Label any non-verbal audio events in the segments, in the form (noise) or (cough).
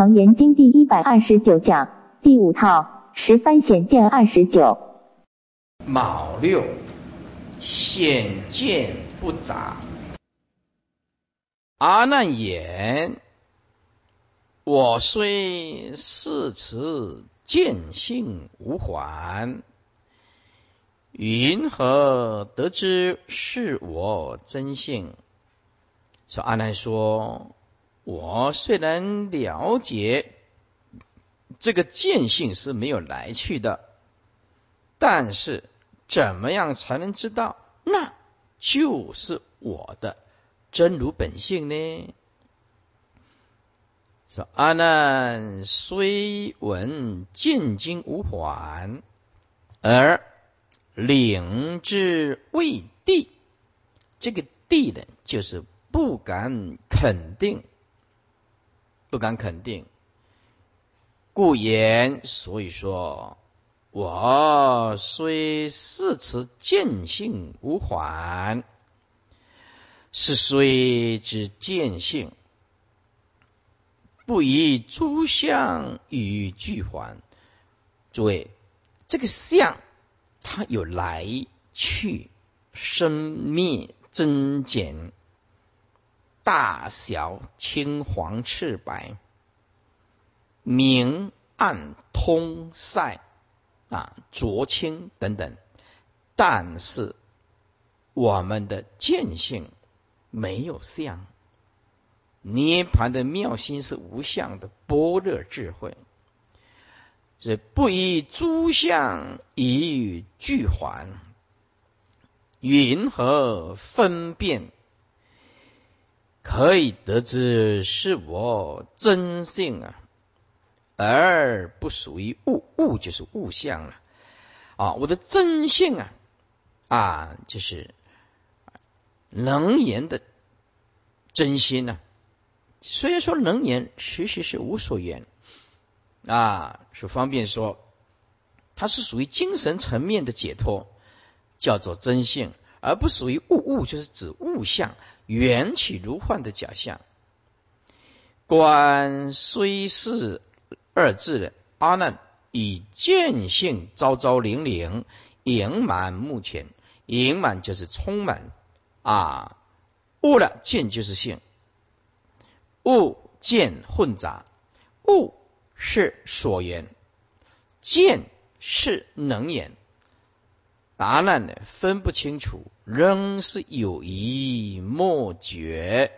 楞严经第一百二十九讲第五套十番显见二十九。卯六显见不杂。阿难言：我虽是持见性无还，云何得知是我真性？说阿难说。我虽然了解这个见性是没有来去的，但是怎么样才能知道那就是我的真如本性呢？说阿难虽闻见经无还，而领之未地，这个地呢，就是不敢肯定。不敢肯定，故言。所以说，我虽是持见性无还，是虽之见性，不以诸相与俱还。诸位，这个相它有来去、生灭、增减。大小、青黄、赤白、明暗、通塞啊、浊清等等，但是我们的见性没有相，涅盘的妙心是无相的般若智慧，是不以诸相以俱还，云何分辨？可以得知是我真性啊，而不属于物，物就是物象了啊！我的真性啊，啊，就是能言的真心呢。虽然说能言，其实是无所言啊，是方便说，它是属于精神层面的解脱，叫做真性，而不属于物，物就是指物象。缘起如幻的假象，观虽是二字的阿难，以见性昭昭灵灵，盈满目前，盈满就是充满。啊，悟了见就是性，悟见混杂，悟是所言，见是能言。答案呢？分不清楚，仍是有疑莫决，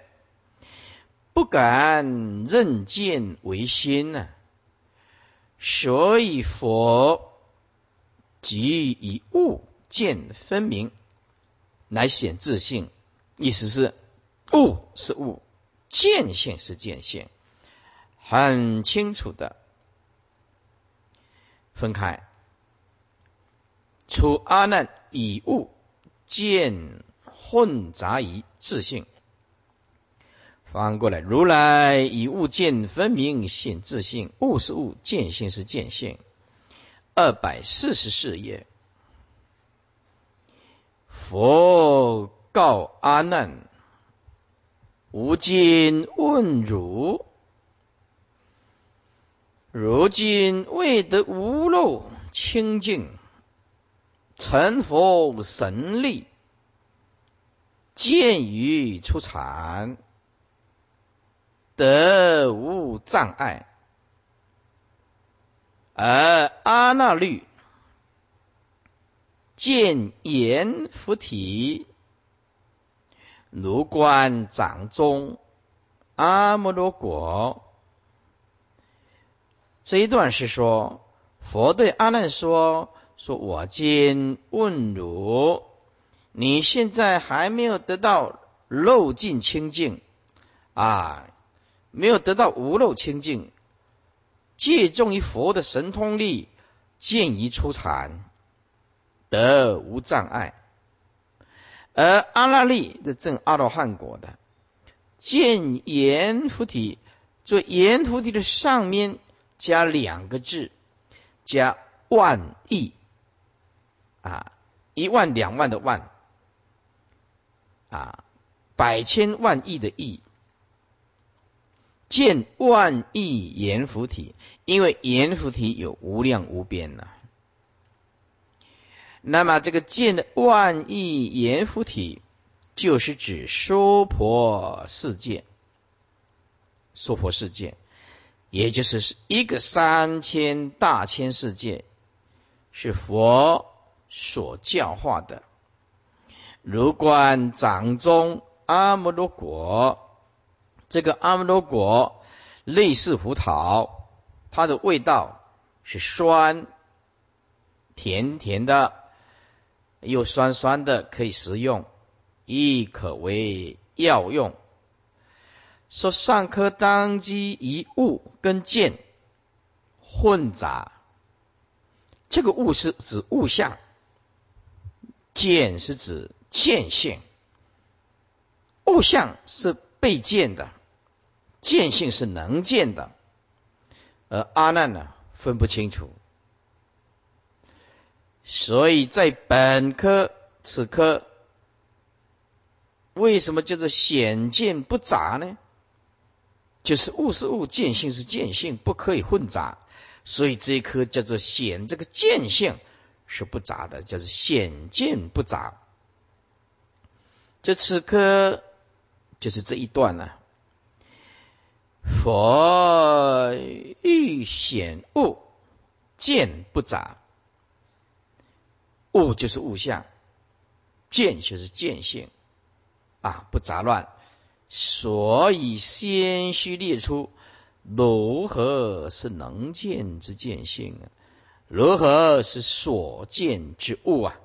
不敢认见为心呢。所以佛即以物见分明来显自性，意思是物是物，见性是见性，很清楚的分开。除阿难以物见混杂于自性，翻过来，如来以物见分明显自性，物是物，见性是见性。二百四十四页，佛告阿难：吾今问汝，如今未得无漏清净。成佛神力，见于出禅，得无障碍；而阿那律见阎浮提，如观掌中阿摩罗果。这一段是说，佛对阿难说。说我今问汝，你现在还没有得到漏尽清净啊，没有得到无漏清净，借重于佛的神通力，见于出禅，得无障碍。而阿那利的正阿罗汉果的，见阎浮提，做阎浮提的上面加两个字，加万亿。啊，一万两万的万，啊，百千万亿的亿，见万亿阎浮体，因为阎浮体有无量无边呐。那么这个见万亿阎浮体，就是指娑婆世界，娑婆世界，也就是一个三千大千世界，是佛所教化的。如观掌中阿摩罗果。这个阿摩罗果类似胡桃，它的味道是酸甜甜的，又酸酸的，可以食用，亦可为药用。说上科当机一物跟剑混杂，这个物是指物象，剑是指见性，物象是被见的。见性是能见的，而阿难呢分不清楚，所以在本科此科，为什么叫做显见不杂呢？就是物是物，见性是见性，不可以混杂，所以这一科叫做显，这个见性是不杂的，就是显见不杂。这此刻就是这一段呢。佛欲显物，见不杂。物就是物象，见就是见性，啊，不杂乱。所以先须列出如何是能见之见性啊？如何是所见之物啊？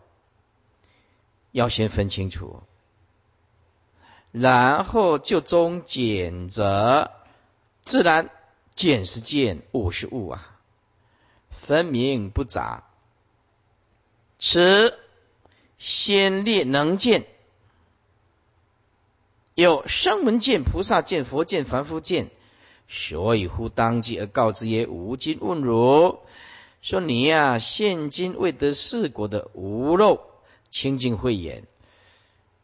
要先分清楚，然后就中简则。自然见是见，物是物啊，分明不杂。此先列能见，有声闻见、菩萨见、佛见、凡夫见，所以乎当即而告之曰：“吾今问汝，说你呀，现今未得四果的无漏清净慧眼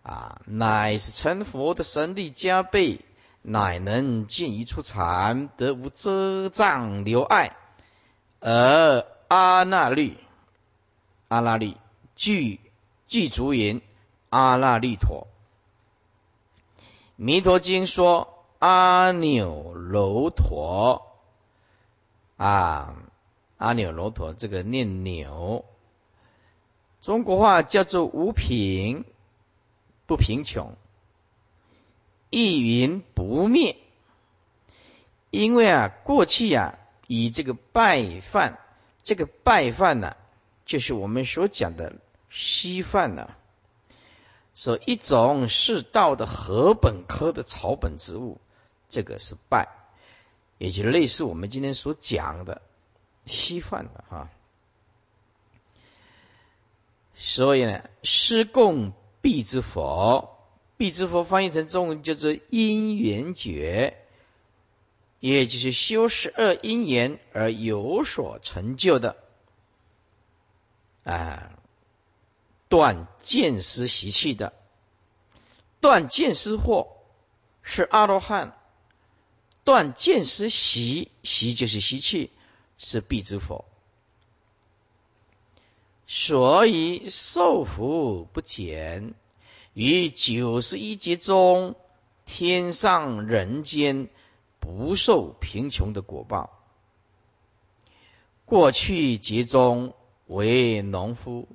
啊，乃是成佛的神力加倍。”乃能见一处禅，得无遮障留碍，而阿那律、阿那律具具足云阿那律陀。弥陀经说阿耨罗陀啊，阿耨罗陀这个念牛，中国话叫做无贫，不贫穷。一云不灭，因为啊，过去啊，以这个拜饭，这个拜饭呢，就是我们所讲的稀饭呢，说一种是道的禾本科的草本植物，这个是拜，也就类似我们今天所讲的稀饭的哈。所以呢，施供必之佛。必之佛翻译成中文就是因缘觉，也就是修十二因缘而有所成就的啊，断见思习气的，断见思惑是阿罗汉，断见思习习就是习气是必之佛，所以受福不减。于九十一劫中，天上人间不受贫穷的果报。过去劫中为农夫，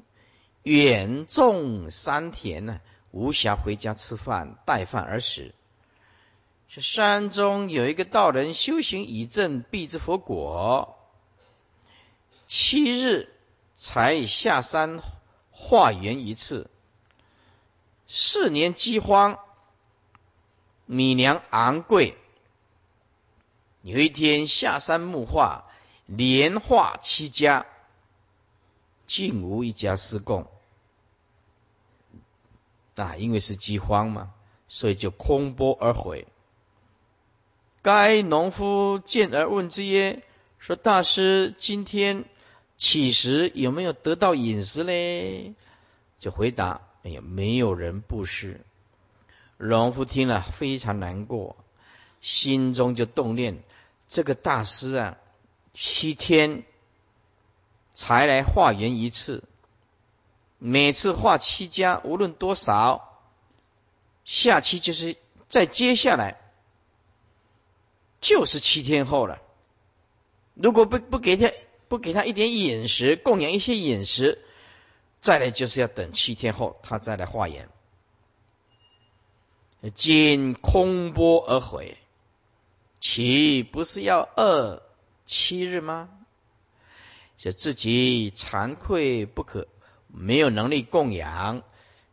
远种山田呢，无暇回家吃饭，带饭而食。是山中有一个道人修行以证必之佛果，七日才下山化缘一次。四年饥荒，米粮昂贵。有一天下山木化，连化七家，竟无一家施供。啊，因为是饥荒嘛，所以就空钵而回。该农夫见而问之曰：“说大师，今天乞食有没有得到饮食嘞？”就回答。哎呀，没有人布施。农夫听了非常难过，心中就动念：这个大师啊，七天才来化缘一次，每次化七家，无论多少，下期就是再接下来就是七天后了。如果不不给他不给他一点饮食，供养一些饮食，再来就是要等七天后他再来化缘。仅空波而回，岂不是要饿七日吗？就自己惭愧不可，没有能力供养，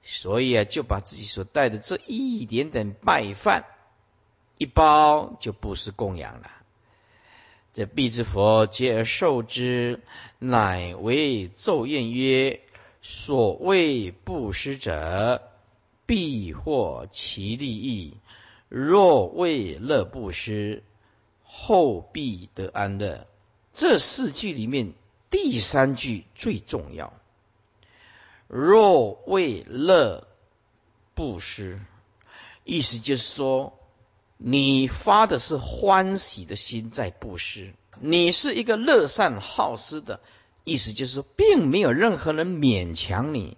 所以啊，就把自己所带的这一点点拜饭一包就不是供养了。这必之佛皆而受之，乃为奏宴曰：所谓布施者。必获其利益。若为乐不施，后必得安乐。这四句里面，第三句最重要。若为乐不施，意思就是说，你发的是欢喜的心在布施，你是一个乐善好施的，意思就是，并没有任何人勉强你。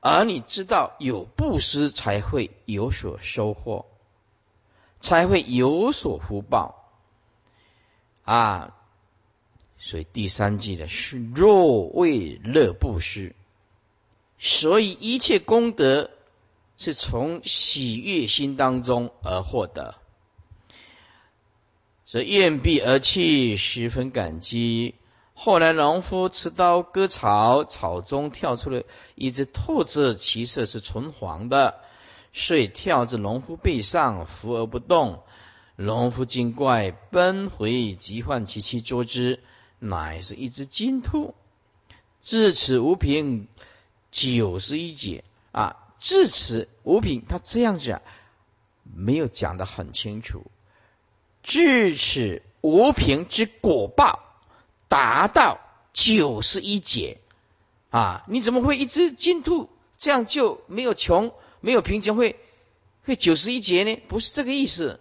而你知道有布施才会有所收获，才会有所福报啊！所以第三句的是若为乐布施，所以一切功德是从喜悦心当中而获得，则愿必而去，十分感激。后来，农夫持刀割草，草中跳出了一只兔子，其色是纯黄的，遂跳至农夫背上，伏而不动。农夫惊怪，奔回，即唤其妻捉之，乃是一只金兔。至此无凭九十一解啊！至此无凭，他这样子啊，没有讲得很清楚。至此无凭之果报。达到九十一劫啊！你怎么会一只金兔这样就没有穷没有贫穷会会九十一劫呢？不是这个意思。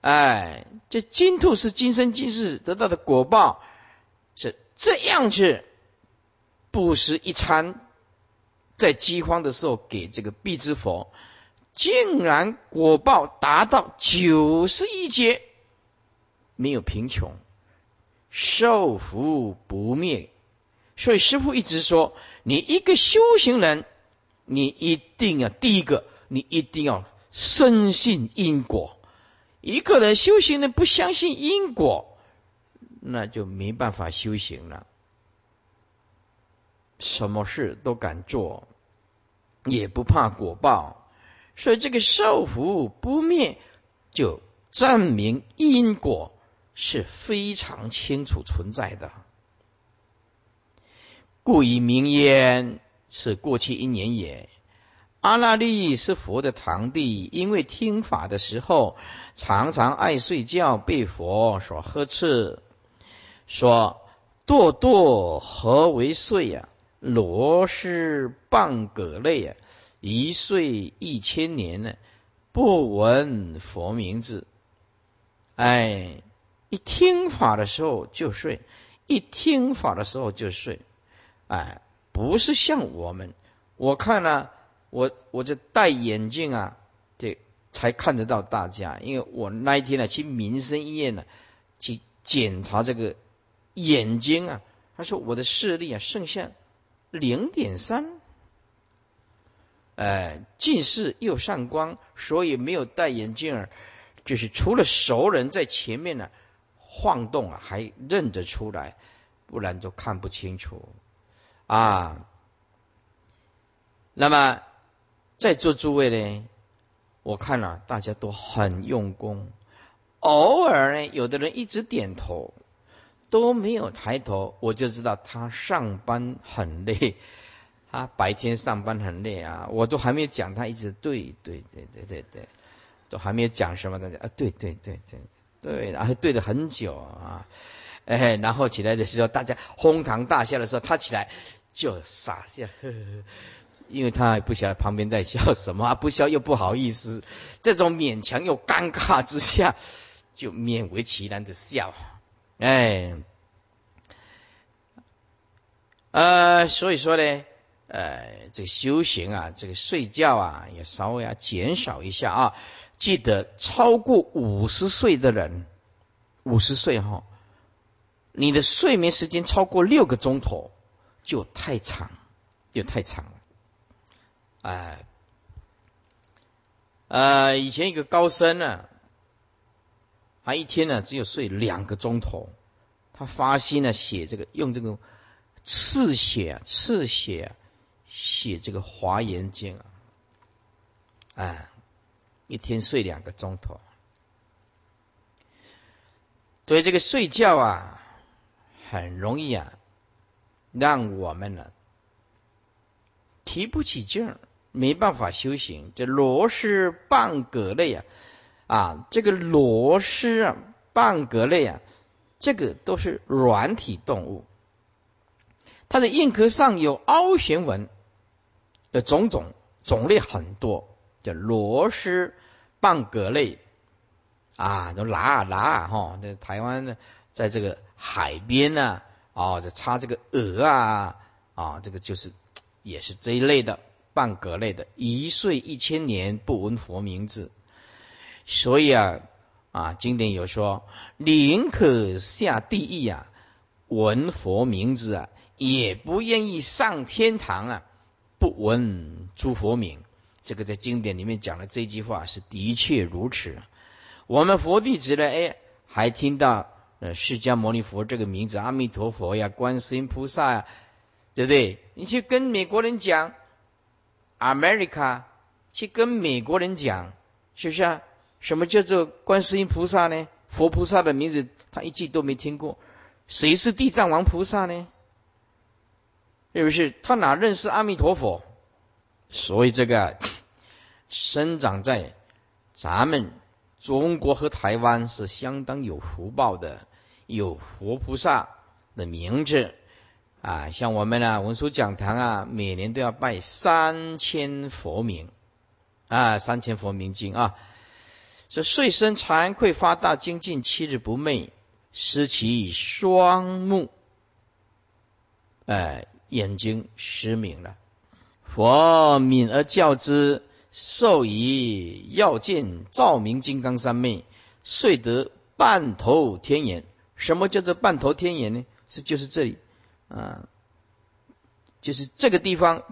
哎，这金兔是今生今世得到的果报，是这样子不食一餐，在饥荒的时候给这个必之佛，竟然果报达到九十一劫，没有贫穷。受福不灭，所以师父一直说，你一个修行人，你一定要第一个，你一定要深信因果。一个人修行人不相信因果，那就没办法修行了。什么事都敢做，也不怕果报。所以这个受福不灭，就证明因果。是非常清楚存在的，故以名焉。此过去一年也。阿那利是佛的堂弟，因为听法的时候常常爱睡觉，被佛所呵斥，说：“堕堕何为睡呀？罗是半葛类啊，一睡一千年呢，不闻佛名字。”哎。一听法的时候就睡，一听法的时候就睡，哎，不是像我们，我看呢，我我就戴眼镜啊，这，才看得到大家，因为我那一天呢去民生医院呢去检查这个眼睛啊，他说我的视力啊剩下零点三，哎，近视又散光，所以没有戴眼镜儿，就是除了熟人在前面呢。晃动啊，还认得出来，不然就看不清楚啊。那么在座诸位呢，我看了大家都很用功，偶尔呢，有的人一直点头，都没有抬头，我就知道他上班很累，(laughs) 他白天上班很累啊。我都还没有讲，他一直对对对对对对，都还没有讲什么，大家啊，对对对对。对，然后对了很久啊，哎，然后起来的时候，大家哄堂大笑的时候，他起来就傻笑，呵呵因为他不晓得旁边在笑什么 (laughs) 啊，不笑又不好意思，这种勉强又尴尬之下，就勉为其难的笑。哎，呃，所以说呢，呃，这个修行啊，这个睡觉啊，也稍微要减少一下啊。记得超过五十岁的人，五十岁哈，你的睡眠时间超过六个钟头就太长，就太长了。哎，呃，以前一个高僧呢，他一天呢只有睡两个钟头，他发心呢写这个，用这个刺血刺血写这个华严经啊，哎，一天睡两个钟头，所以这个睡觉啊，很容易啊，让我们呢提不起劲儿。没办法修行，这螺蛳半格类啊，啊，这个螺蛳啊，半蛤类啊，这个都是软体动物，它的硬壳上有凹旋纹的种种种类很多，叫螺蛳半蛤类啊，都拿啊拿啊哈，在台湾呢，在这个海边呢，啊，这插这个鹅啊，啊，这个就是也是这一类的。半格类的，一岁一千年不闻佛名字，所以啊啊，经典有说，宁可下地狱啊，闻佛名字啊，也不愿意上天堂啊，不闻诸佛名。这个在经典里面讲的这句话是的确如此。我们佛弟子呢，哎，还听到呃释迦牟尼佛这个名字，阿弥陀佛呀，观世音菩萨呀，对不对？你去跟美国人讲。America 去跟美国人讲，是不是啊？什么叫做观世音菩萨呢？佛菩萨的名字他一句都没听过。谁是地藏王菩萨呢？是不是？他哪认识阿弥陀佛？所以这个生长在咱们中国和台湾是相当有福报的，有佛菩萨的名字。啊，像我们呢，文殊讲堂啊，每年都要拜三千佛名啊，三千佛名经啊。这睡身惭愧发大精进，七日不寐，失其双目，哎，眼睛失明了。佛敏而教之，授以要见照明金刚三昧，遂得半头天眼。什么叫做半头天眼呢？是就是这里。啊，就是这个地方，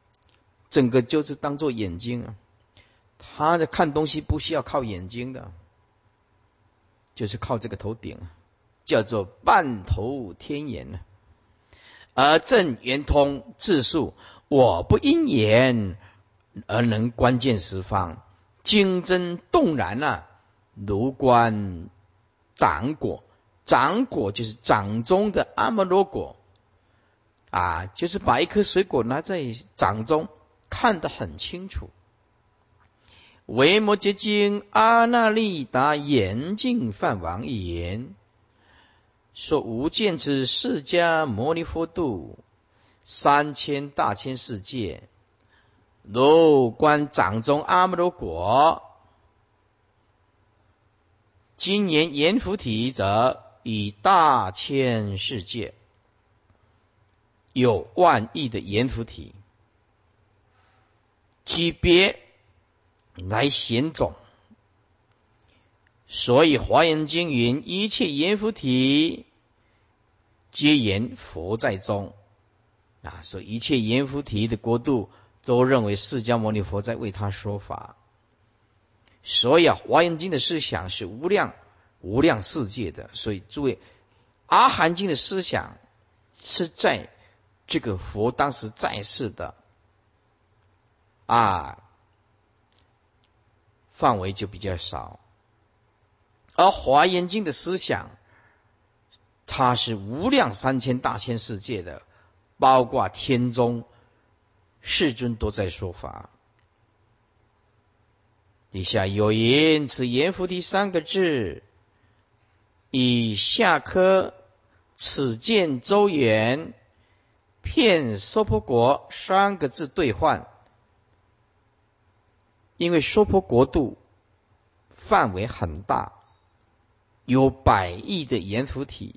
(coughs) 整个就是当做眼睛啊。他的看东西不需要靠眼睛的，就是靠这个头顶，叫做半头天眼呢。而正圆通自述，我不因言而能关键十方，精真动然啊，如观掌果，掌果就是掌中的阿摩罗果。啊，就是把一颗水果拿在掌中，看得很清楚。维摩诘经阿那利达严净饭王言说：无见之释迦牟尼佛度三千大千世界，如观掌中阿摩罗果。今言阎浮提者，以大千世界。有万亿的阎浮提，级别来显种，所以华严经云：一切阎浮提皆言佛在中啊，所以一切阎浮提的国度都认为释迦牟尼佛在为他说法。所以啊，华严经的思想是无量无量世界的，所以诸位阿含经的思想是在。这个佛当时在世的啊范围就比较少，而华严经的思想，它是无量三千大千世界的，包括天中世尊都在说法。底下有言：“此言菩提三个字，以下科此见周远。”骗娑婆国三个字兑换，因为娑婆国度范围很大，有百亿的阎浮提，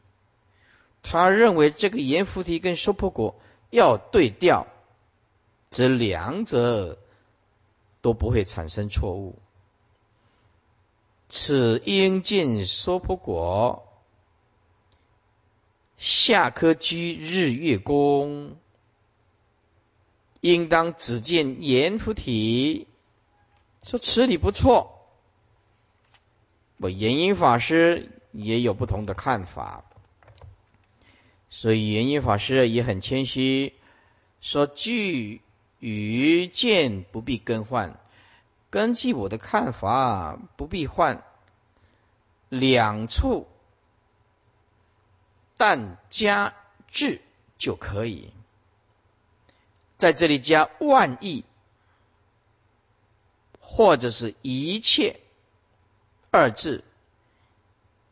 他认为这个阎浮提跟娑婆国要对调，则两者都不会产生错误。此应见娑婆国。下科居日月宫，应当只见阎浮提。说此理不错，我延音法师也有不同的看法，所以延音法师也很谦虚，说句与见不必更换，根据我的看法不必换。两处。但加至就可以，在这里加万亿，或者是一切二字，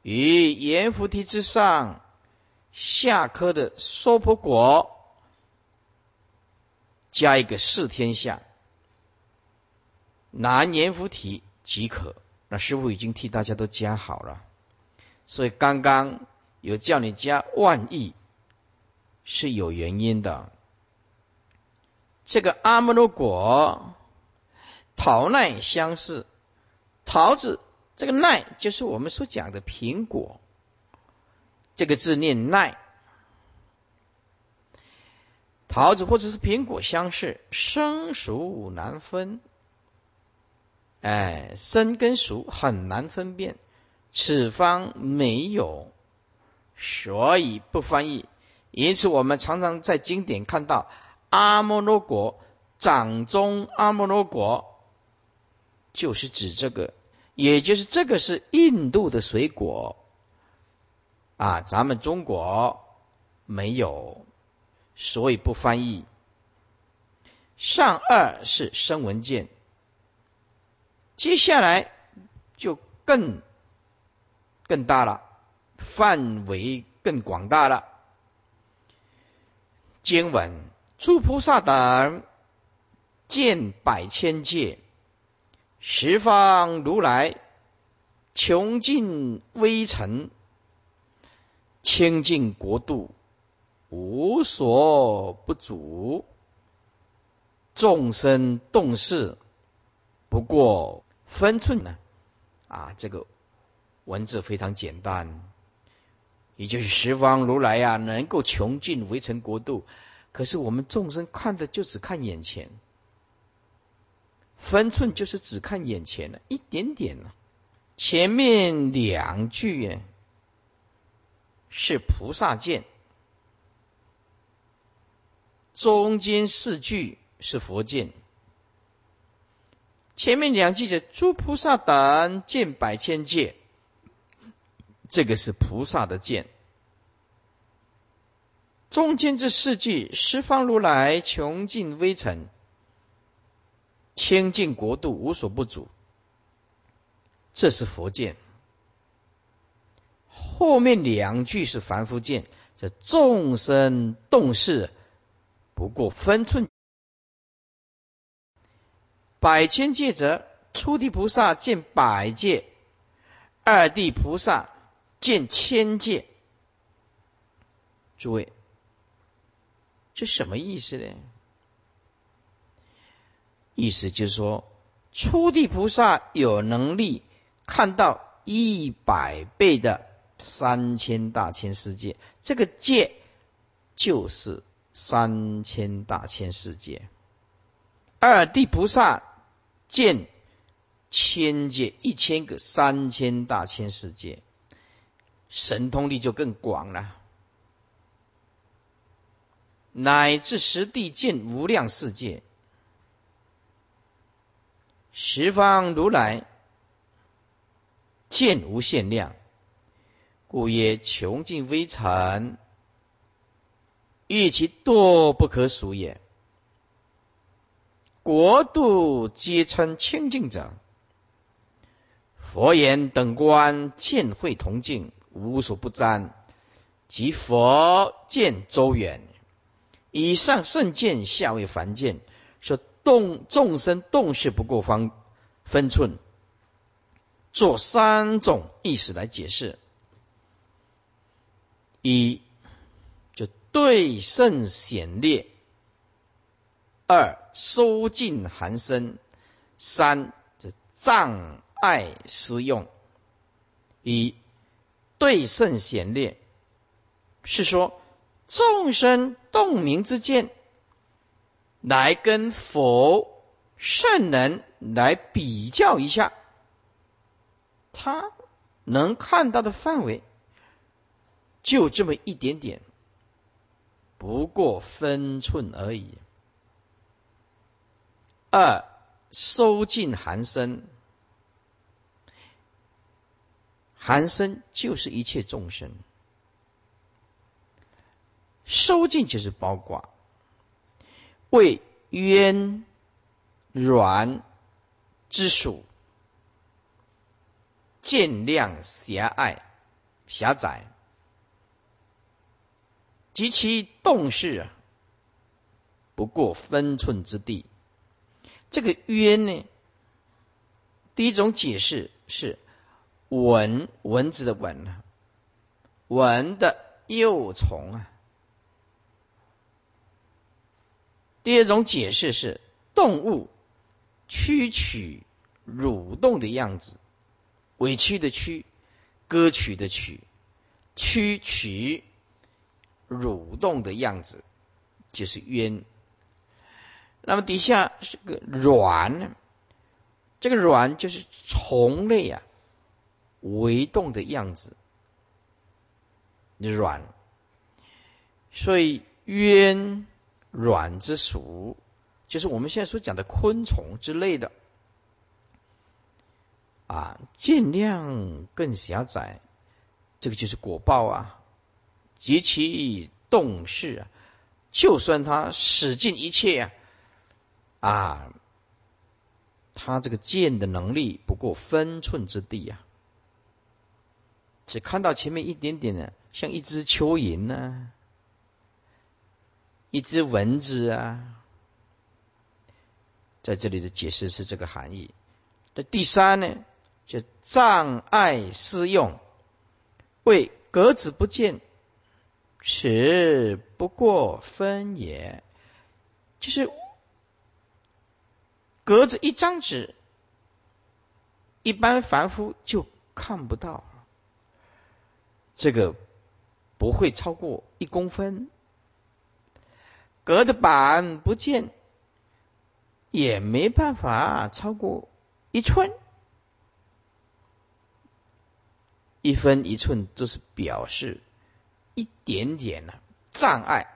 于阎浮提之上下科的娑婆国加一个四天下，拿阎浮提即可。那师傅已经替大家都加好了，所以刚刚。有叫你加万亿，是有原因的。这个阿摩罗果，桃奈相似，桃子这个奈就是我们所讲的苹果，这个字念奈。桃子或者是苹果相似，生熟难分。哎，生跟熟很难分辨，此方没有。所以不翻译，因此我们常常在经典看到阿摩罗果掌中阿摩罗果，就是指这个，也就是这个是印度的水果啊，咱们中国没有，所以不翻译。上二是声闻见，接下来就更更大了。范围更广大了。经文：诸菩萨等见百千界，十方如来穷尽微尘，清净国度无所不足，众生动事不过分寸呢？啊，这个文字非常简单。也就是十方如来呀，能够穷尽围城国度，可是我们众生看的就只看眼前，分寸就是只看眼前了，一点点了。前面两句是菩萨见，中间四句是佛见。前面两句的诸菩萨等见百千界。这个是菩萨的见，中间这四句十方如来穷尽微尘，清净国度无所不足，这是佛见。后面两句是凡夫见，这众生动事不过分寸，百千界者，初地菩萨见百界，二地菩萨。见千界，诸位，这什么意思呢？意思就是说，初地菩萨有能力看到一百倍的三千大千世界，这个界就是三千大千世界。二地菩萨见千界，一千个三千大千世界。神通力就更广了，乃至实地见无量世界，十方如来见无限量，故曰穷尽微尘，欲其多不可数也。国度皆称清净者，佛言等观见会同境。无所不沾，即佛见周远，以上圣见，下为凡见。说动众生动是不过方分寸，做三种意思来解释：一就对胜显烈；二收尽寒深；三这障碍施用。一对胜显烈是说众生洞明之见。来跟佛圣人来比较一下，他能看到的范围就这么一点点，不过分寸而已。二收尽寒生，寒生就是一切众生，收尽就是包括。为渊软之属，见量狭隘狭窄，及其动势啊，不过分寸之地。这个渊呢，第一种解释是蚊蚊子的蚊啊，蚊的幼虫啊。第二种解释是动物屈曲蠕动的样子，委屈的屈，歌曲的曲，屈曲蠕动的样子就是冤。那么底下是个卵，这个卵就是虫类啊，围动的样子，卵，所以冤。软之属，就是我们现在所讲的昆虫之类的啊，尽量更狭窄，这个就是果报啊，极其动势啊，就算他使尽一切啊，啊，他这个剑的能力不过分寸之地呀，只看到前面一点点的，像一只蚯蚓呢。一只蚊子啊，在这里的解释是这个含义。那第三呢，就障碍适用，为格子不见，此不过分也。就是隔着一张纸，一般凡夫就看不到，这个不会超过一公分。隔的板不见，也没办法超过一寸，一分一寸都是表示一点点的障碍，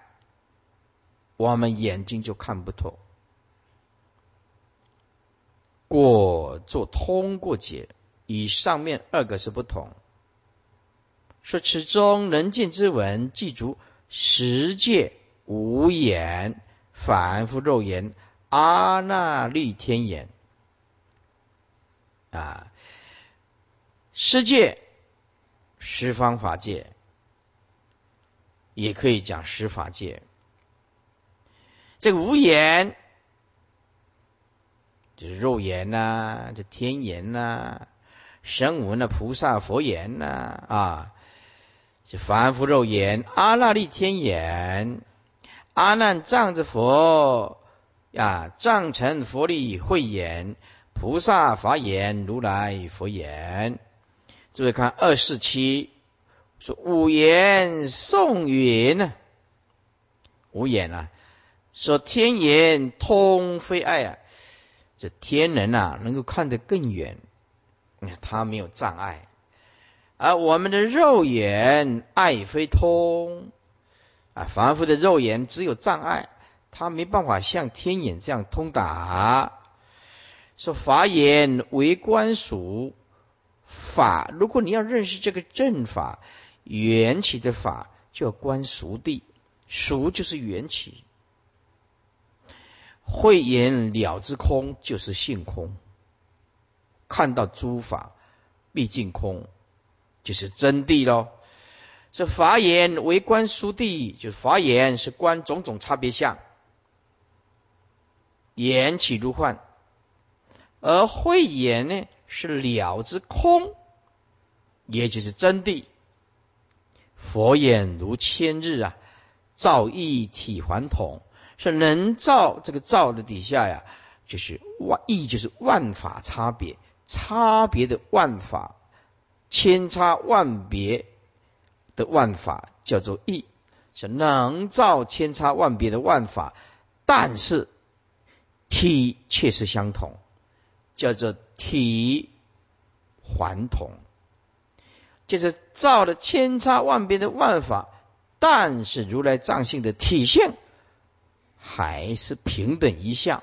我们眼睛就看不透。过做通过解，与上面二个是不同。说此中能见之文，记住十界。无眼，凡夫肉眼，阿那律天眼啊，世界十方法界，也可以讲十法界。这个无眼就是肉眼呐，这天眼呐，声闻的，菩萨佛眼呐啊，凡夫肉眼，阿那利天眼。阿难仗着佛呀，仗成佛力慧眼，菩萨法眼，如来佛眼。诸位看二四七说五言送云呢，五眼啊，说天眼通非爱啊，这天人啊能够看得更远，他没有障碍，而我们的肉眼爱非通。啊，凡夫的肉眼只有障碍，他没办法像天眼这样通达。说法眼为观属法，如果你要认识这个正法缘起的法，就观熟地，熟就是缘起。慧眼了之空，就是性空。看到诸法毕竟空，就是真谛喽。这法眼为观殊地，就是法眼是观种种差别相，眼起如幻；而慧眼呢，是了之空，也就是真谛。佛眼如千日啊，照一体还同，是能照这个照的底下呀，就是万意，就是万法差别，差别的万法，千差万别的万法叫做意，是能照千差万别的万法，但是体却是相同，叫做体还同。就是造了千差万别的万法，但是如来藏性的体现还是平等一向，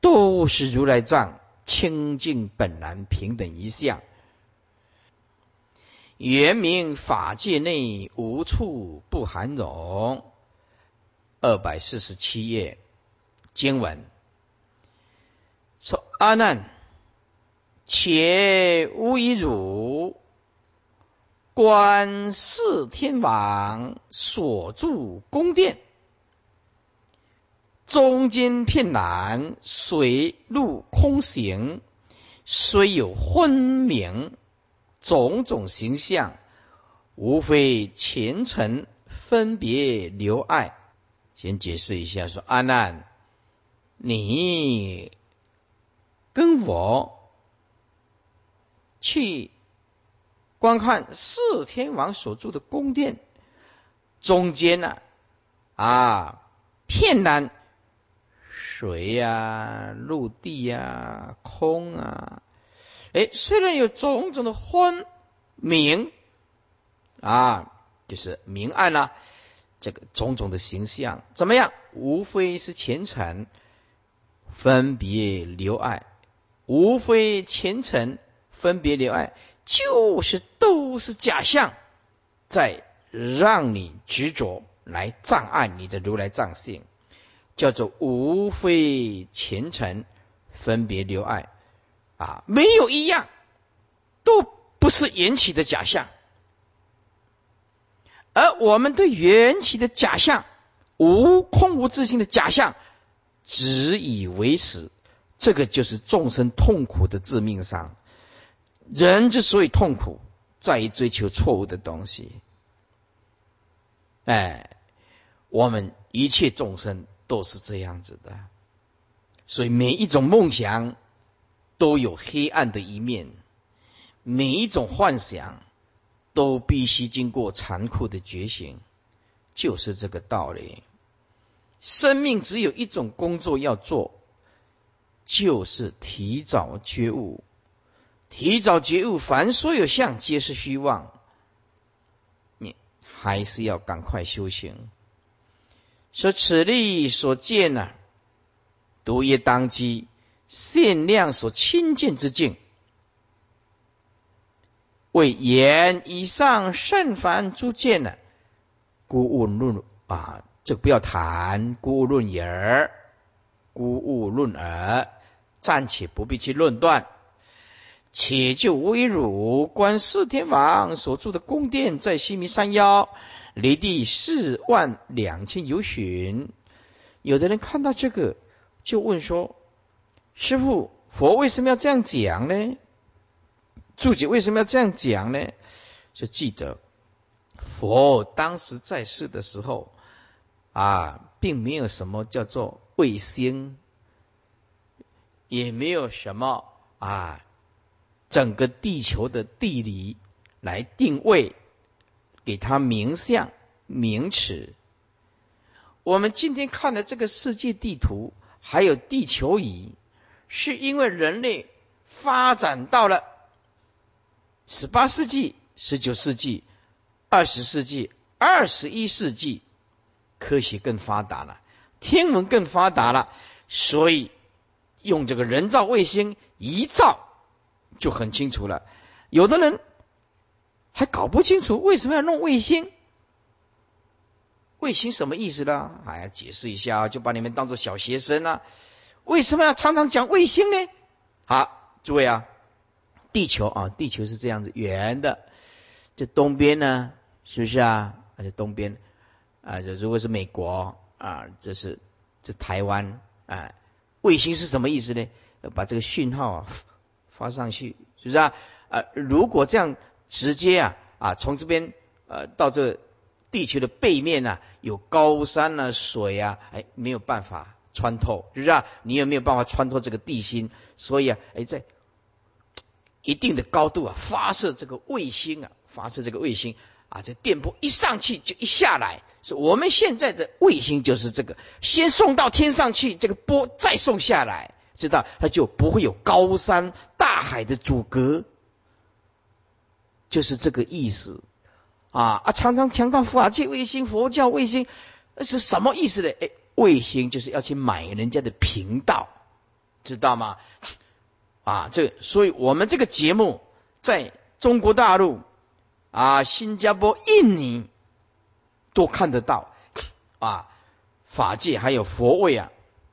都是如来藏清净本然平等一向。原名法界内无处不含容。二百四十七页经文说：“阿难，且无以汝。”观四天王所住宫殿，中间片蓝，水陆空行，虽有昏明，种种形象，无非前尘分别留爱。先解释一下，说阿难，你跟我去。观看四天王所住的宫殿，中间呢，啊，片南水呀、陆地呀、空啊，哎，虽然有种种的昏明啊，就是明暗呐，这个种种的形象怎么样？无非是前尘分别留爱，无非前尘分别留爱。就是都是假象，在让你执着来障碍你的如来藏性，叫做无非前尘分别留爱啊，没有一样都不是缘起的假象，而我们对缘起的假象无空无自性的假象，只以为实，这个就是众生痛苦的致命伤。人之所以痛苦，在于追求错误的东西。哎，我们一切众生都是这样子的，所以每一种梦想都有黑暗的一面，每一种幻想都必须经过残酷的觉醒，就是这个道理。生命只有一种工作要做，就是提早觉悟。提早觉悟，凡所有相皆是虚妄。你还是要赶快修行。说此力所见呢，独业当机，限量所亲近之境，为言以上甚凡诸见呢，孤物论啊，这不要谈，故勿论言，故勿论耳，暂且不必去论断。且就微汝观四天王所住的宫殿，在西明山腰，离地四万两千由旬。有的人看到这个，就问说：“师傅，佛为什么要这样讲呢？注解为什么要这样讲呢？”就记得，佛当时在世的时候啊，并没有什么叫做卫星，也没有什么啊。整个地球的地理来定位，给它名相名词。我们今天看的这个世界地图，还有地球仪，是因为人类发展到了十八世纪、十九世纪、二十世纪、二十一世纪，科学更发达了，天文更发达了，所以用这个人造卫星一照。就很清楚了，有的人还搞不清楚为什么要弄卫星？卫星什么意思呢？哎呀解释一下，就把你们当做小学生啊？为什么要常常讲卫星呢？好，诸位啊，地球啊，地球是这样子圆的，这东边呢是不是啊？而且东边啊，这如果是美国啊，这是这台湾啊，卫星是什么意思呢？把这个讯号啊发上去，是不是啊？啊，如果这样直接啊啊，从这边呃到这地球的背面呢，有高山啊、水啊，哎，没有办法穿透，是不是啊？你也没有办法穿透这个地心，所以啊，哎，在一定的高度啊，发射这个卫星啊，发射这个卫星啊，这电波一上去就一下来，是我们现在的卫星就是这个，先送到天上去，这个波再送下来，知道它就不会有高山大海的阻隔。就是这个意思啊啊！常常强调法界卫星、佛教卫星，那是什么意思呢？哎，卫星就是要去买人家的频道，知道吗？啊，这所以我们这个节目在中国大陆啊、新加坡、印尼都看得到啊。法界还有佛位啊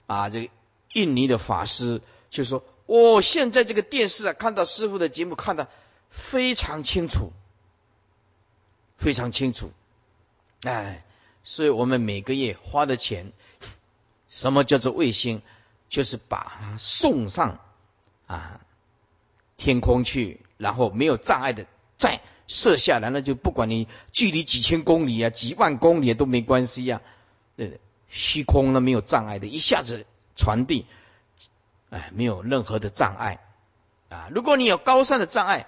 啊，这个印尼的法师就说：我现在这个电视啊，看到师傅的节目看的。非常清楚，非常清楚，哎，所以我们每个月花的钱，什么叫做卫星？就是把它送上啊天空去，然后没有障碍的再射下来，那就不管你距离几千公里啊、几万公里都没关系呀，对虚空呢没有障碍的，一下子传递，哎，没有任何的障碍啊。如果你有高山的障碍，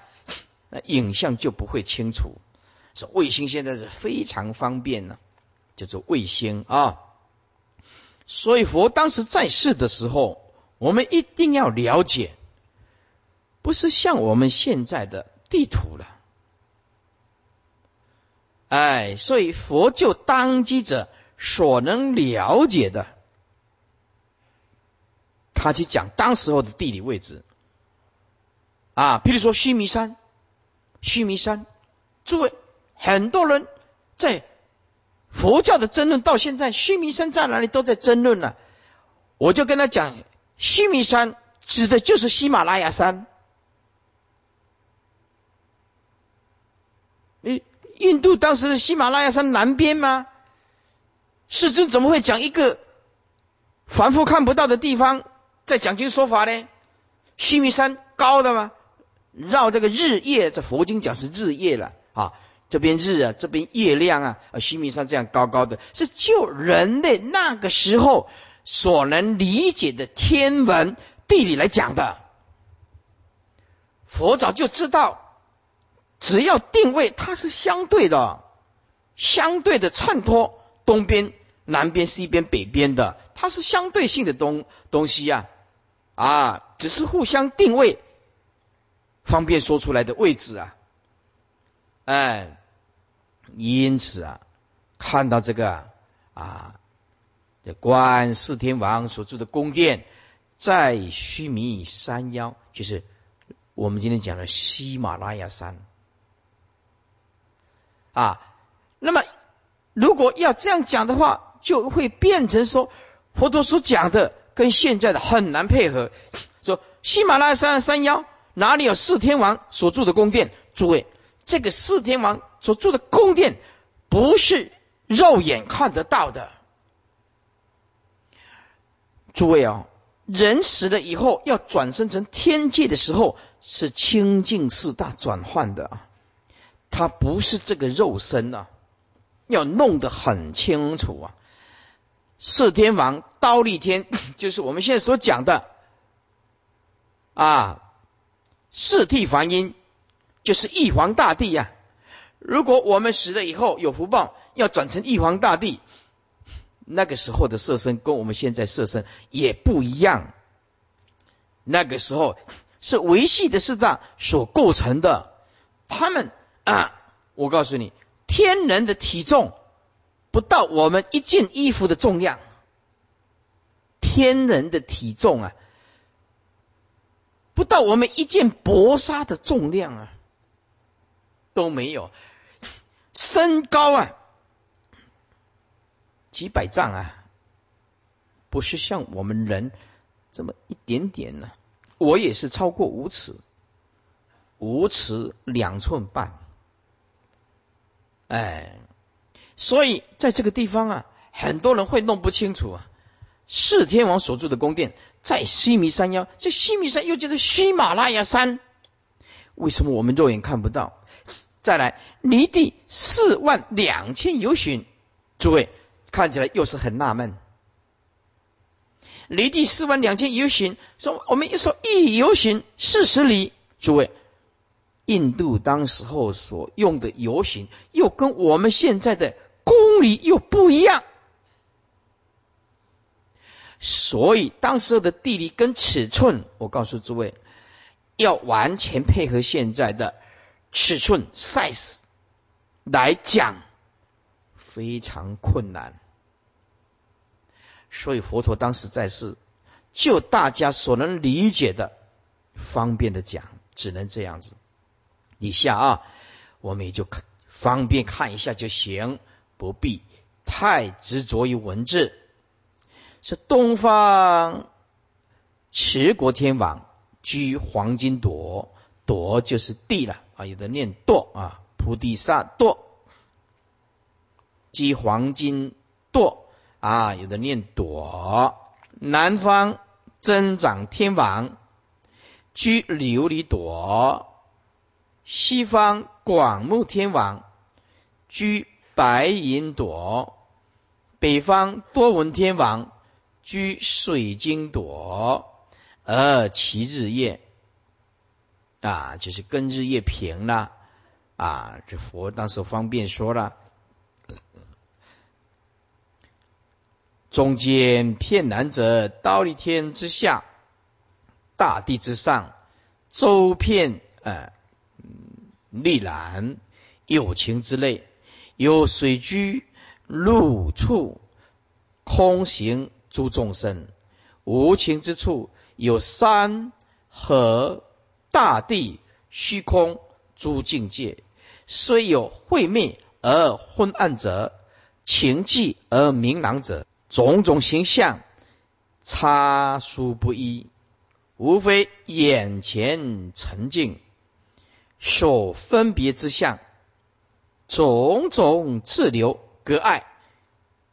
那影像就不会清楚。说卫星现在是非常方便呢，叫做卫星啊。所以佛当时在世的时候，我们一定要了解，不是像我们现在的地图了。哎，所以佛就当机者所能了解的，他去讲当时候的地理位置啊，譬如说须弥山。须弥山，诸位，很多人在佛教的争论到现在，须弥山在哪里都在争论了。我就跟他讲，须弥山指的就是喜马拉雅山。你印度当时的喜马拉雅山南边吗？世尊怎么会讲一个凡夫看不到的地方在讲经说法呢？须弥山高的吗？绕这个日夜，这佛经讲是日夜了啊，这边日啊，这边月亮啊，啊，须弥山这样高高的，是就人类那个时候所能理解的天文地理来讲的。佛早就知道，只要定位它是相对的，相对的衬托东边、南边、西边、北边的，它是相对性的东东西呀，啊，只是互相定位。方便说出来的位置啊，哎，因此啊，看到这个啊，这观四天王所住的宫殿在须弥山腰，就是我们今天讲的喜马拉雅山啊。那么，如果要这样讲的话，就会变成说，佛陀所讲的跟现在的很难配合。说喜马拉雅山的山腰。哪里有四天王所住的宫殿？诸位，这个四天王所住的宫殿不是肉眼看得到的。诸位啊，人死了以后要转生成天界的时候，是清净四大转换的啊，它不是这个肉身啊，要弄得很清楚啊。四天王刀立天，(laughs) 就是我们现在所讲的啊。四替梵音就是玉皇大帝呀。如果我们死了以后有福报，要转成玉皇大帝，那个时候的色身跟我们现在色身也不一样。那个时候是维系的四大所构成的。他们啊，我告诉你，天人的体重不到我们一件衣服的重量。天人的体重啊。不到我们一件薄纱的重量啊，都没有。身高啊，几百丈啊，不是像我们人这么一点点呢。我也是超过五尺，五尺两寸半哎，所以在这个地方啊，很多人会弄不清楚啊。四天王所住的宫殿在须弥山腰，这须弥山又叫做喜马拉雅山，为什么我们肉眼看不到？再来，离地四万两千由旬，诸位看起来又是很纳闷。离地四万两千由旬，说我们一说一由旬四十里，诸位，印度当时候所用的游旬又跟我们现在的公里又不一样。所以，当时候的地理跟尺寸，我告诉诸位，要完全配合现在的尺寸 size 来讲，非常困难。所以，佛陀当时在世，就大家所能理解的、方便的讲，只能这样子。以下啊，我们也就方便看一下就行，不必太执着于文字。是东方持国天王居黄金朵，朵就是地了啊，有的念堕啊，菩提萨堕，居黄金堕啊，有的念朵。南方增长天王居琉璃朵，西方广目天王居白银朵，北方多闻天王。居水晶朵，而其日夜啊，就是跟日夜平了啊。这佛当时方便说了，中间片南者，刀立天之下，大地之上，周遍呃绿蓝有情之类，有水居陆处空行。诸众生无情之处，有山河大地虚空诸境界，虽有晦灭而昏暗者，情寂而明朗者，种种形象差殊不一，无非眼前沉静所分别之相，种种滞留隔碍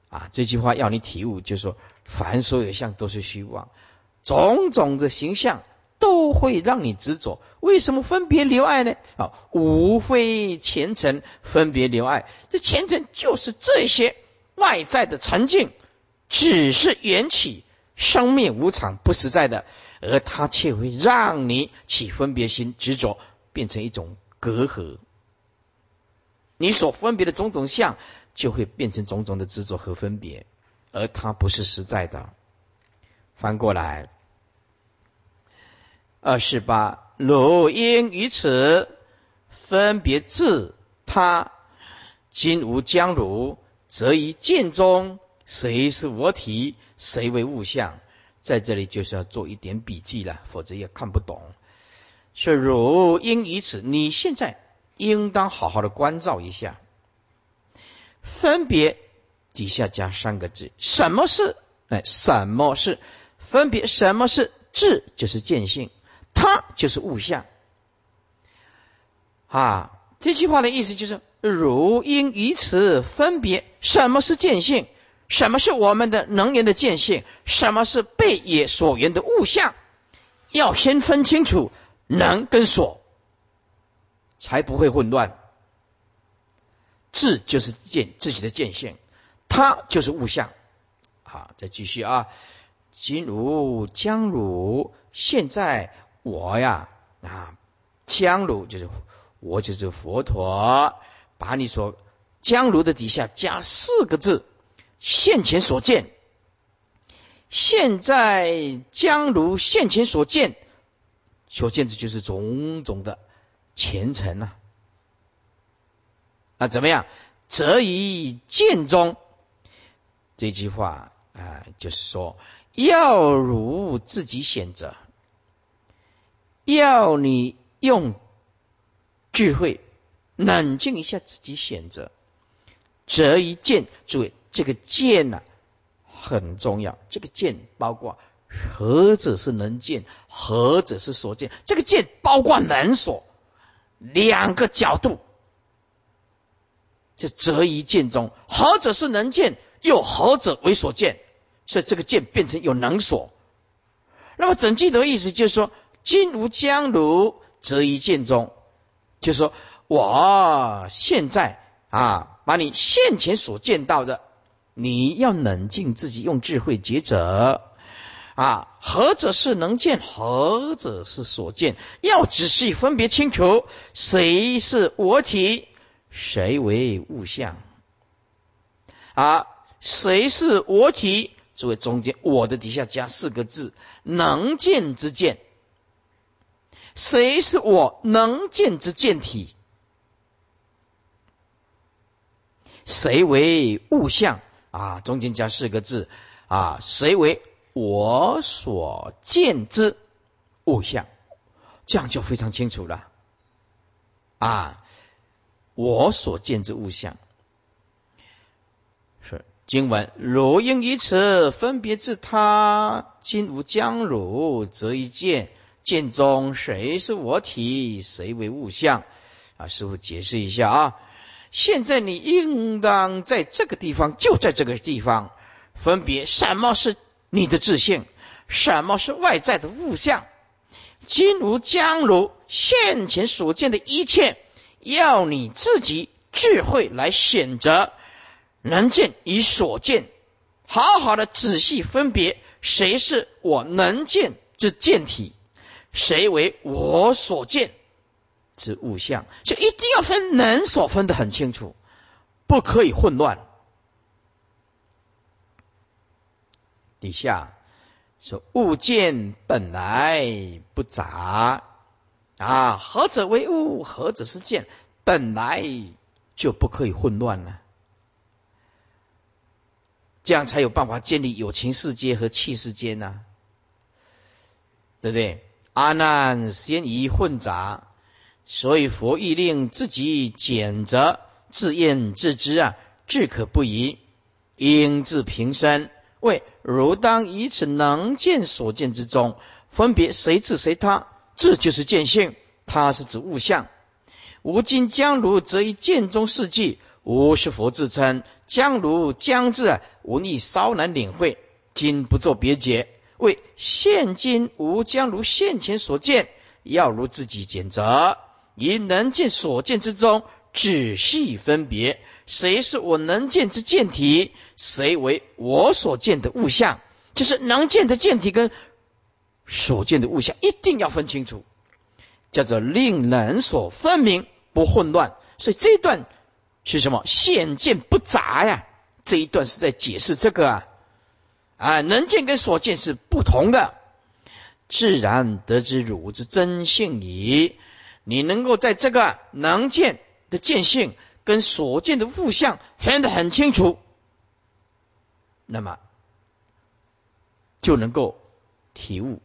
啊！这句话要你体悟，就说。凡所有相都是虚妄，种种的形象都会让你执着。为什么分别留爱呢？啊，无非前尘分别留爱。这前尘就是这些外在的沉静，只是缘起，生灭无常，不实在的，而它却会让你起分别心，执着，变成一种隔阂。你所分别的种种相，就会变成种种的执着和分别。而它不是实在的。翻过来，二十八，汝应于此分别自他，今无将汝，则以见中，谁是我体，谁为物象？在这里就是要做一点笔记了，否则也看不懂。是汝应于此，你现在应当好好的关照一下，分别。底下加三个字，什么是？哎，什么是分别？什么是智？就是见性，它就是物象。啊，这句话的意思就是：如因于此分别，什么是见性？什么是我们的能源的见性？什么是被也所缘的物象？要先分清楚能跟所，才不会混乱。智就是见自己的见性。它就是物象，好，再继续啊。今如将如，现在我呀啊，将如就是我就是佛陀，把你所将如的底下加四个字，现前所见。现在将如现前所见，所见的就是种种的前尘呐。啊，怎么样？则以见中。这句话啊，就是说，要如自己选择，要你用智慧冷静一下自己选择。择一见，注意这个见呢很重要。这个见包括何者是能见，何者是所见。这个见包括能所两个角度。这择一见中，何者是能见，又何者为所见？所以这个见变成有能所。那么整句的意思就是说，今无将如则一见中，就是说我现在啊，把你现前所见到的，你要冷静自己，用智慧抉择啊，何者是能见，何者是所见？要仔细分别清楚，谁是我体，谁为物象啊？谁是我体？作为中间，我的底下加四个字：能见之见。谁是我能见之见体？谁为物象？啊，中间加四个字：啊，谁为我所见之物象？这样就非常清楚了。啊，我所见之物象是。经文如应以此分别自他，今无将汝，则一见见中谁是我体，谁为物象？啊，师傅解释一下啊。现在你应当在这个地方，就在这个地方分别什么是你的自性，什么是外在的物象。今如将如现前所见的一切，要你自己智慧来选择。能见与所见，好好的仔细分别，谁是我能见之见体，谁为我所见之物象，就一定要分能所分的很清楚，不可以混乱。底下说物见本来不杂啊，何者为物，何者是见，本来就不可以混乱了。这样才有办法建立有情世界和气世间呐，对不对？阿难先疑混杂，所以佛欲令自己简择自验自知啊，智可不疑，应自平生。为如当以此能见所见之中，分别谁自谁他，这就是见性，他是指物象。吾今将如则以见中事迹。吾是佛自称，将如将至，吾亦稍难领会。今不做别解，为现今吾将如现前所见，要如自己检择，以能见所见之中仔细分别，谁是我能见之见体，谁为我所见的物象，就是能见的见体跟所见的物象，一定要分清楚，叫做令人所分明，不混乱。所以这一段。是什么？现见不杂呀！这一段是在解释这个啊啊，能见跟所见是不同的，自然得知汝之真性矣。你能够在这个能见的见性跟所见的物象分得很清楚，那么就能够体悟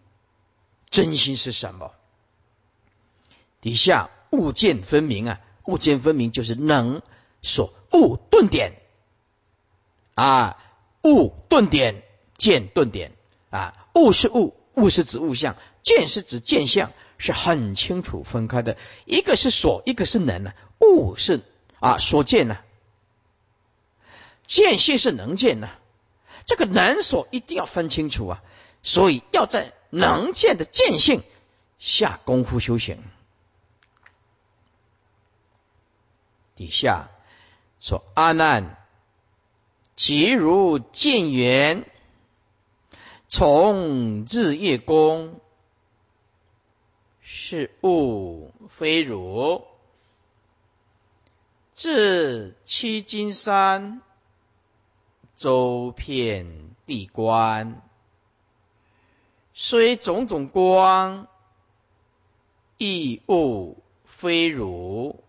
真心是什么。底下物见分明啊，物见分明就是能。所物顿点啊，物顿点，见顿点啊，物是物，物是指物象，见是指见相，是很清楚分开的。一个是所，一个是能呢。物是啊所见呢，见性是能见呢。这个能所一定要分清楚啊，所以要在能见的见性下功夫修行。底下。说阿难，即如见缘，从日月宫，是物非汝；至七金山，周遍地观，虽种种光，亦物非汝。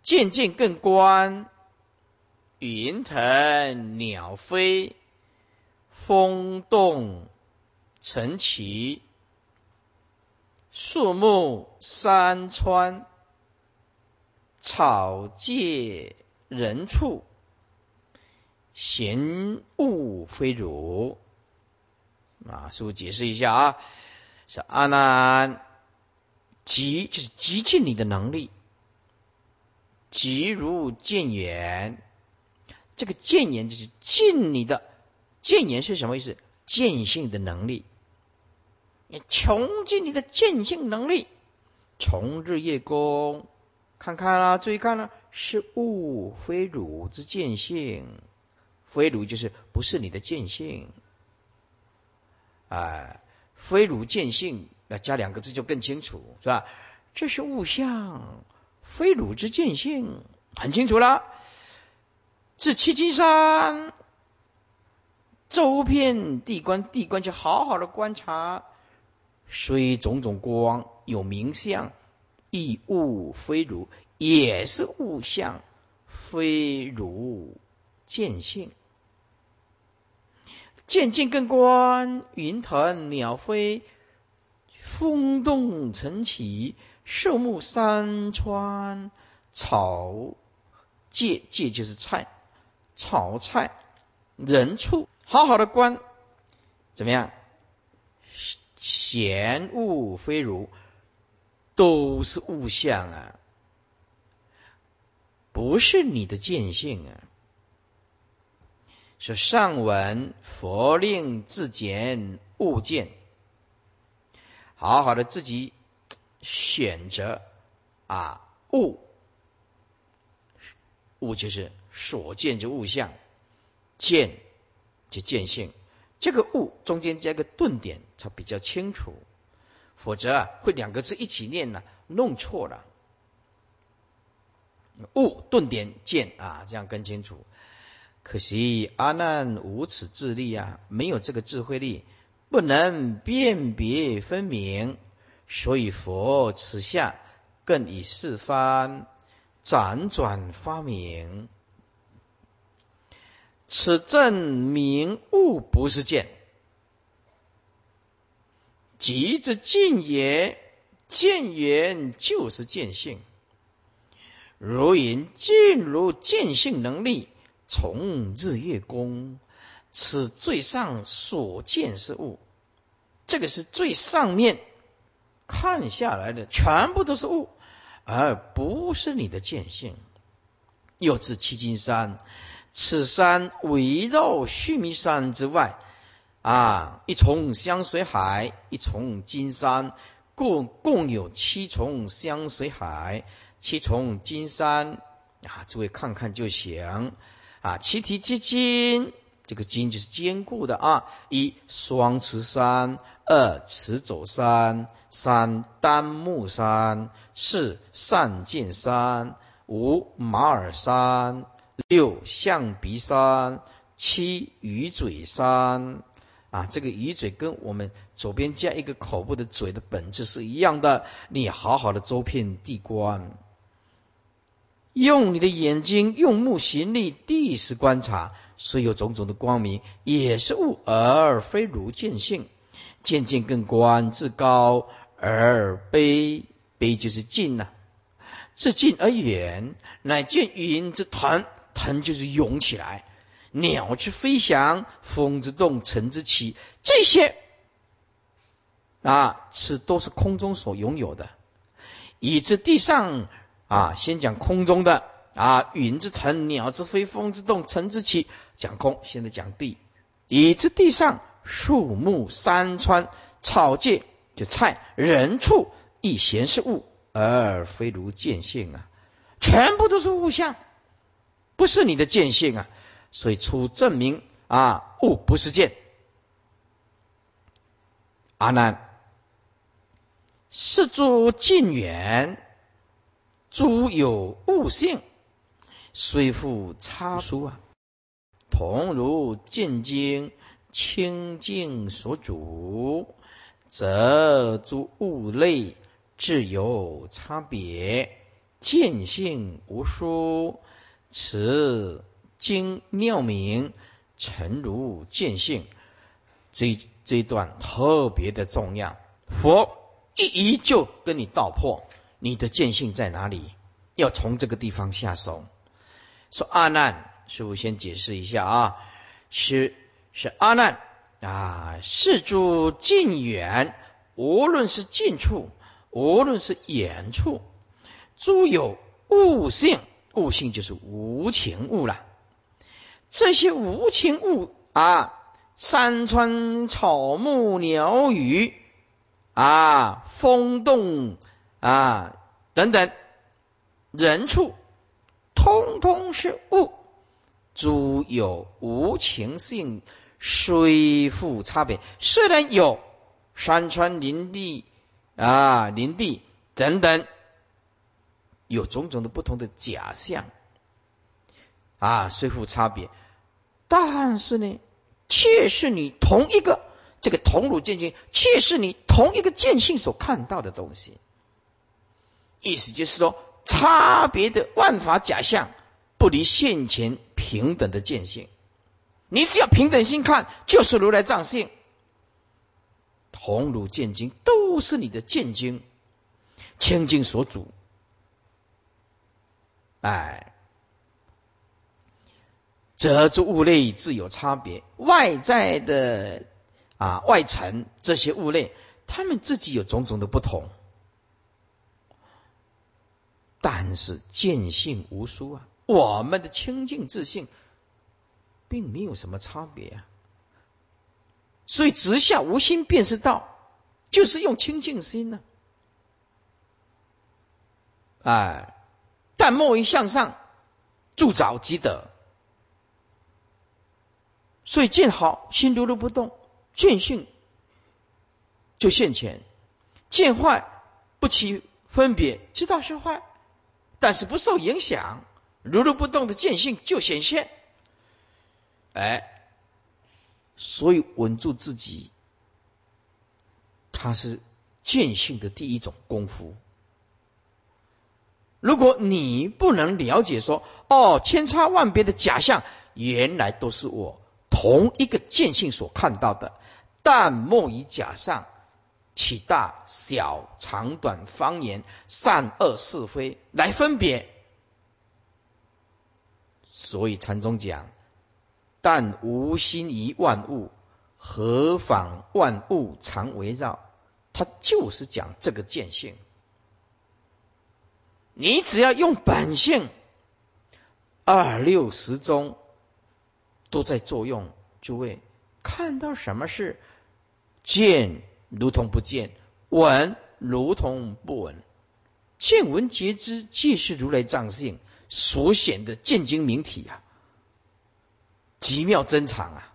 渐渐更观，云腾鸟飞，风动晨起，树木山川，草芥人畜，闲物非汝。啊，师傅解释一下啊，是阿难极就是极尽你的能力。极如见远。这个见言就是尽你的见言是什么意思？见性的能力，你穷尽你的见性能力，从日月功，看看啦，注意看啦，是物非汝之见性，非汝就是不是你的见性，哎，非汝见性，那加两个字就更清楚，是吧？这是物象，非汝之见性，很清楚了。至七金山，周遍地观，地观就好好的观察，虽种种光有名相，亦物非如，也是物象，非如见性。渐渐更观，云腾鸟飞，风动尘起，树木山川，草芥芥就是菜。炒菜人畜，好好的观，怎么样？闲物非如，都是物象啊，不是你的见性啊。说上文佛令自检物见，好好的自己选择啊物，物就是。所见之物象，见就见性，这个物中间加个顿点才比较清楚，否则啊会两个字一起念呢，弄错了。物顿点见啊，这样更清楚。可惜阿难无此智力啊，没有这个智慧力，不能辨别分明，所以佛此下更以四番辗转发明。此证明物不是见，即之见也。见缘就是见性。如云尽如见性能力，从日月宫，此最上所见是物。这个是最上面看下来的，全部都是物，而不是你的见性。又至七金山。此山围绕须弥山之外，啊，一重香水海，一重金山，共共有七重香水海，七重金山啊，诸位看看就行啊。七体之金，这个金就是坚固的啊。一双持山，二持走山，三丹木山，四善见山，五马尔山。六象鼻山，七鱼嘴山啊，这个鱼嘴跟我们左边加一个口部的嘴的本质是一样的。你好好的周遍地观，用你的眼睛用目行力地识观察，虽有种种的光明，也是物而非如见性。渐渐更观至高而悲，悲就是近呐，至近而远，乃见云之团。腾就是涌起来，鸟之飞翔，风之动，尘之起，这些啊是都是空中所拥有的。以至地上啊，先讲空中的啊，云之腾，鸟之飞，风之动，尘之起，讲空。现在讲地，以至地上树木、山川、草芥，就菜人畜，亦闲是物，而非如见性啊，全部都是物象。不是你的见性啊，所以出证明啊，物不是见。阿难，是诸近远，诸有物性，虽复差殊啊，同如见经清净所主，则诸物类自有差别，见性无殊。此经妙明，诚如见性，这这一段特别的重要。佛一一就跟你道破，你的见性在哪里？要从这个地方下手。说阿难，师父先解释一下啊，是是阿难啊，是诸近远，无论是近处，无论是远处，诸有物性。物性就是无情物了。这些无情物啊，山川草木鸟语啊，风动啊等等，人畜，通通是物。诸有无情性，虽复差别。虽然有山川林地啊林地等等，有种种的不同的假象啊，虽复差别，但是呢，却是你同一个这个同乳见性，却是你同一个见性所看到的东西。意思就是说，差别的万法假象。不离现前平等的见性，你只要平等心看，就是如来藏性。同如见经，都是你的见经，清净所主。哎，则诸物类自有差别，外在的啊外层这些物类，他们自己有种种的不同，但是见性无殊啊。我们的清净自信，并没有什么差别啊。所以直下无心便是道，就是用清净心呢。哎，但莫于向上助造即得。所以见好心如如不动，见性就现前；见坏不起分别，知道是坏，但是不受影响。如如不动的见性就显现，哎，所以稳住自己，它是见性的第一种功夫。如果你不能了解说，哦，千差万别的假象，原来都是我同一个见性所看到的，但莫以假象起大小、长短、方言、善恶是非来分别。所以禅宗讲，但无心于万物，何妨万物常围绕？他就是讲这个见性。你只要用本性，二六十中都在作用，诸位看到什么事，见如同不见，闻如同不闻，见闻皆知，即是如来藏性。所显的见经明体啊，极妙珍藏啊！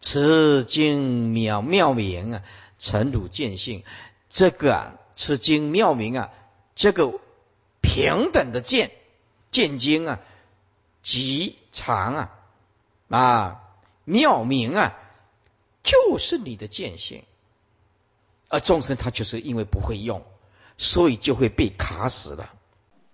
此经妙妙明啊，成汝见性。这个啊，此经妙明啊，这个平等的见见经啊，极长啊啊妙明啊，就是你的见性。而众生他就是因为不会用，所以就会被卡死了。